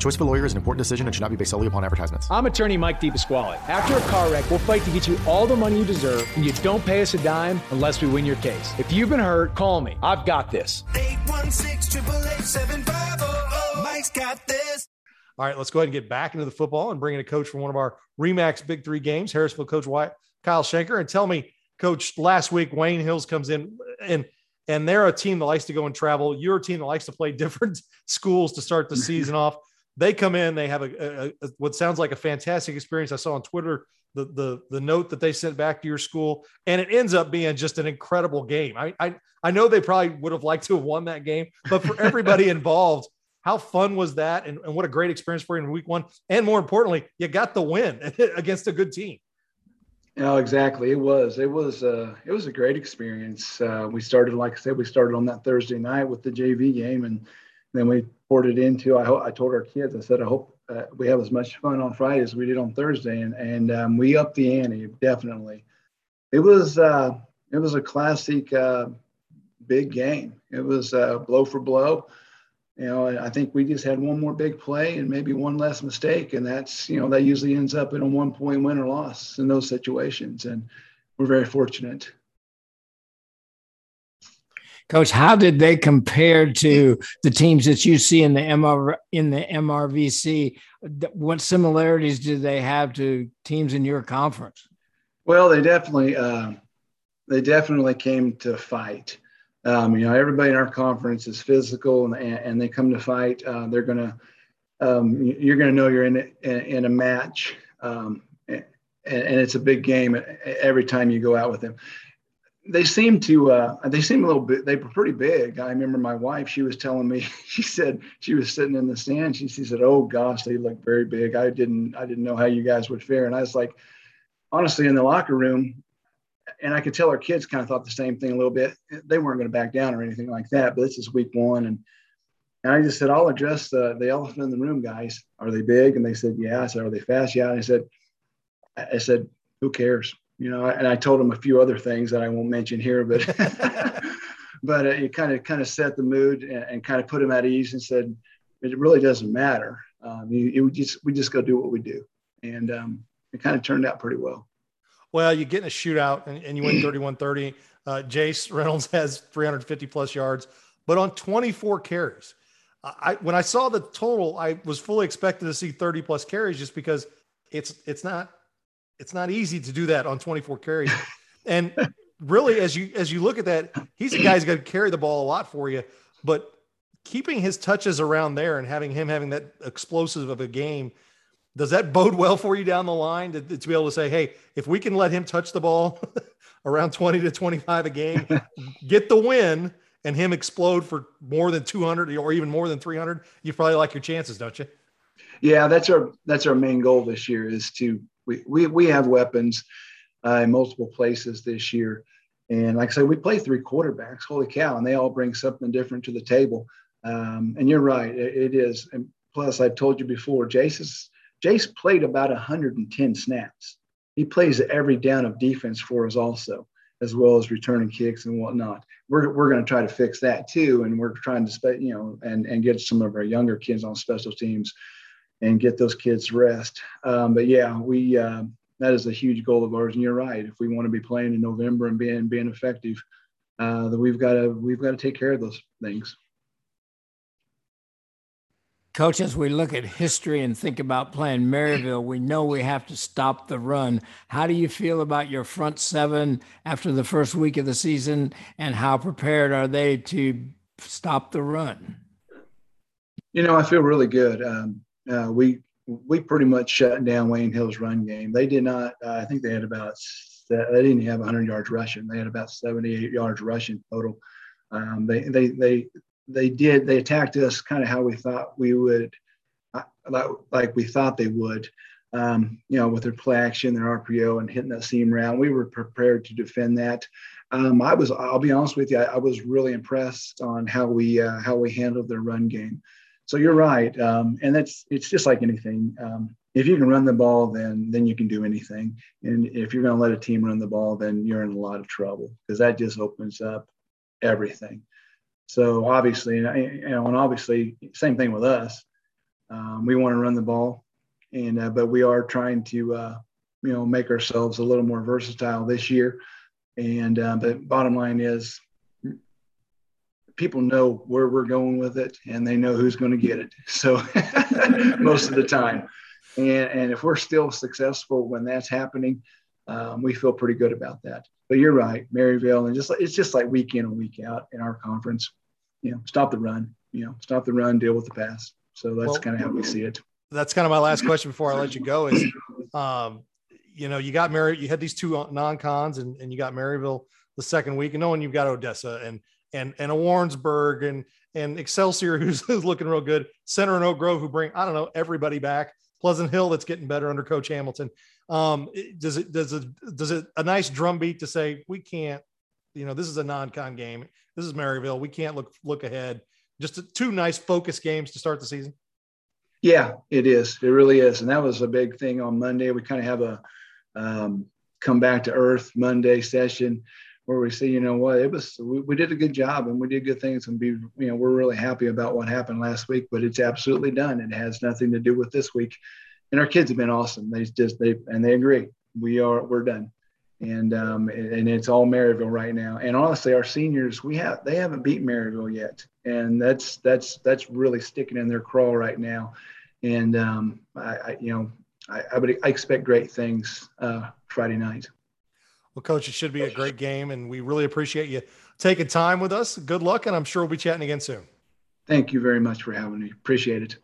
Choice of a lawyer is an important decision and should not be based solely upon advertisements. I'm attorney Mike DePasquale. After a car wreck, we'll fight to get you all the money you deserve, and you don't pay us a dime unless we win your case. If you've been hurt, call me. I've got this. 816 Mike's got this. All right, let's go ahead and get back into the football and bring in a coach from one of our Remax Big Three games, Harrisonville coach Wyatt, Kyle Schenker, and tell me, coach, last week Wayne Hills comes in and and they're a team that likes to go and travel. You're a team that likes to play different schools to start the season off they come in, they have a, a, a, what sounds like a fantastic experience. I saw on Twitter the the the note that they sent back to your school, and it ends up being just an incredible game. I I, I know they probably would have liked to have won that game, but for everybody involved, how fun was that? And, and what a great experience for you in week one. And more importantly, you got the win against a good team. No, exactly. It was. It was. Uh, it was a great experience. Uh, we started, like I said, we started on that Thursday night with the JV game, and then we poured it into. I, ho- I told our kids, I said, I hope uh, we have as much fun on Friday as we did on Thursday, and and um, we upped the ante definitely. It was uh, it was a classic uh, big game. It was uh, blow for blow. You know, I think we just had one more big play and maybe one less mistake, and that's you know that usually ends up in a one point win or loss in those situations, and we're very fortunate. Coach, how did they compare to the teams that you see in the MR in the MRVC? What similarities do they have to teams in your conference? Well, they definitely uh, they definitely came to fight. Um, you know, everybody in our conference is physical, and, and they come to fight. Uh, they're gonna um, you're gonna know you're in in a match, um, and, and it's a big game every time you go out with them they seem to uh, they seem a little bit they were pretty big. I remember my wife she was telling me she said she was sitting in the stand she, she said oh gosh they look very big. I didn't i didn't know how you guys would fare. And i was like honestly in the locker room and i could tell our kids kind of thought the same thing a little bit they weren't going to back down or anything like that but this is week one and, and i just said i'll address the, the elephant in the room guys. Are they big? And they said yeah. I said are they fast? Yeah. And i said i said who cares you know, and I told him a few other things that I won't mention here, but but it kind of kind of set the mood and, and, kind of put him at ease and said, it really doesn't matter. Um, you, you just we just go do what we do, and um, it kind of turned out pretty well. Well, you get in a shootout and, and you win 31-30. Uh, Jace Reynolds has 350 plus yards, but on 24 carries. I when I saw the total, I was fully expected to see 30 plus carries just because it's it's not it's not easy to do that on 24 carries. and really, as you as you look at that, he's a guy who's going to carry the ball a lot for you. But keeping his touches around there and having him having that explosive of a game, does that bode well for you down the line to, to be able to say, hey, if we can let him touch the ball around 20 to 25 a game, get the win and him explode for more than 200 or even more than 300, you probably like your chances, don't you? Yeah, that's our that's our main goal this year is to we we, have weapons uh, in multiple places this year, and like I said, we play three quarterbacks. Holy cow! And they all bring something different to the table. Um, and you're right, it, it is. And plus, I've told you before, Jace Jace played about 110 snaps. He plays every down of defense for us also, as well as returning kicks and whatnot. We're, we're going to try to fix that too, and we're trying to, you know, and and get some of our younger kids on special teams and get those kids rest. Um, but yeah, we uh, that is a huge goal of ours. And you're right. If we want to be playing in November and being being effective, uh, that we've got to we've got to take care of those things. Coach, as we look at history and think about playing Maryville, we know we have to stop the run. How do you feel about your front seven after the first week of the season, and how prepared are they to stop the run? You know, I feel really good. Um, uh, we we pretty much shut down Wayne Hill's run game. They did not. Uh, I think they had about they didn't have 100 yards rushing. They had about 78 yards rushing total. Um, they they they they did. They attacked us kind of how we thought we would, uh, like we thought they would. Um, you know, with their play action, their RPO, and hitting that seam round, we were prepared to defend that. Um, I was. I'll be honest with you. I, I was really impressed on how we uh, how we handled their run game. So you're right, um, and that's it's just like anything. Um, if you can run the ball, then then you can do anything. And if you're going to let a team run the ball, then you're in a lot of trouble because that just opens up everything. So obviously, you know, and obviously, same thing with us. Um, we want to run the ball, and uh, but we are trying to uh, you know make ourselves a little more versatile this year. And uh, but bottom line is, people know where we're going with it, and they know who's going to get it. So most of the time, and and if we're still successful when that's happening, um, we feel pretty good about that. But you're right, Maryville, and just like, it's just like week in and week out in our conference. You know, stop the run. You know, stop the run, deal with the pass. So that's well, kind of how we see it. That's kind of my last question before I let you go. Is, um, you know, you got Mary, you had these two non-cons, and, and you got Maryville the second week, and knowing you've got Odessa and and and a Warrensburg and and Excelsior who's, who's looking real good, Center and Oak Grove who bring I don't know everybody back. Pleasant Hill that's getting better under Coach Hamilton. Um, does it does it does it a nice drumbeat to say we can't, you know, this is a non-con game. This is Maryville. We can't look look ahead. Just two nice focus games to start the season. Yeah, it is. It really is, and that was a big thing on Monday. We kind of have a um, come back to earth Monday session where we say, you know what, it was we, we, did a good job and we did good things and be you know we're really happy about what happened last week, but it's absolutely done. It has nothing to do with this week. And our kids have been awesome. They just they and they agree. We are we're done. And um and it's all Maryville right now. And honestly, our seniors we have they haven't beat Maryville yet, and that's that's that's really sticking in their crawl right now. And um I, I you know I, I would I expect great things uh, Friday night. Well, coach, it should be a great game, and we really appreciate you taking time with us. Good luck, and I'm sure we'll be chatting again soon. Thank you very much for having me. Appreciate it.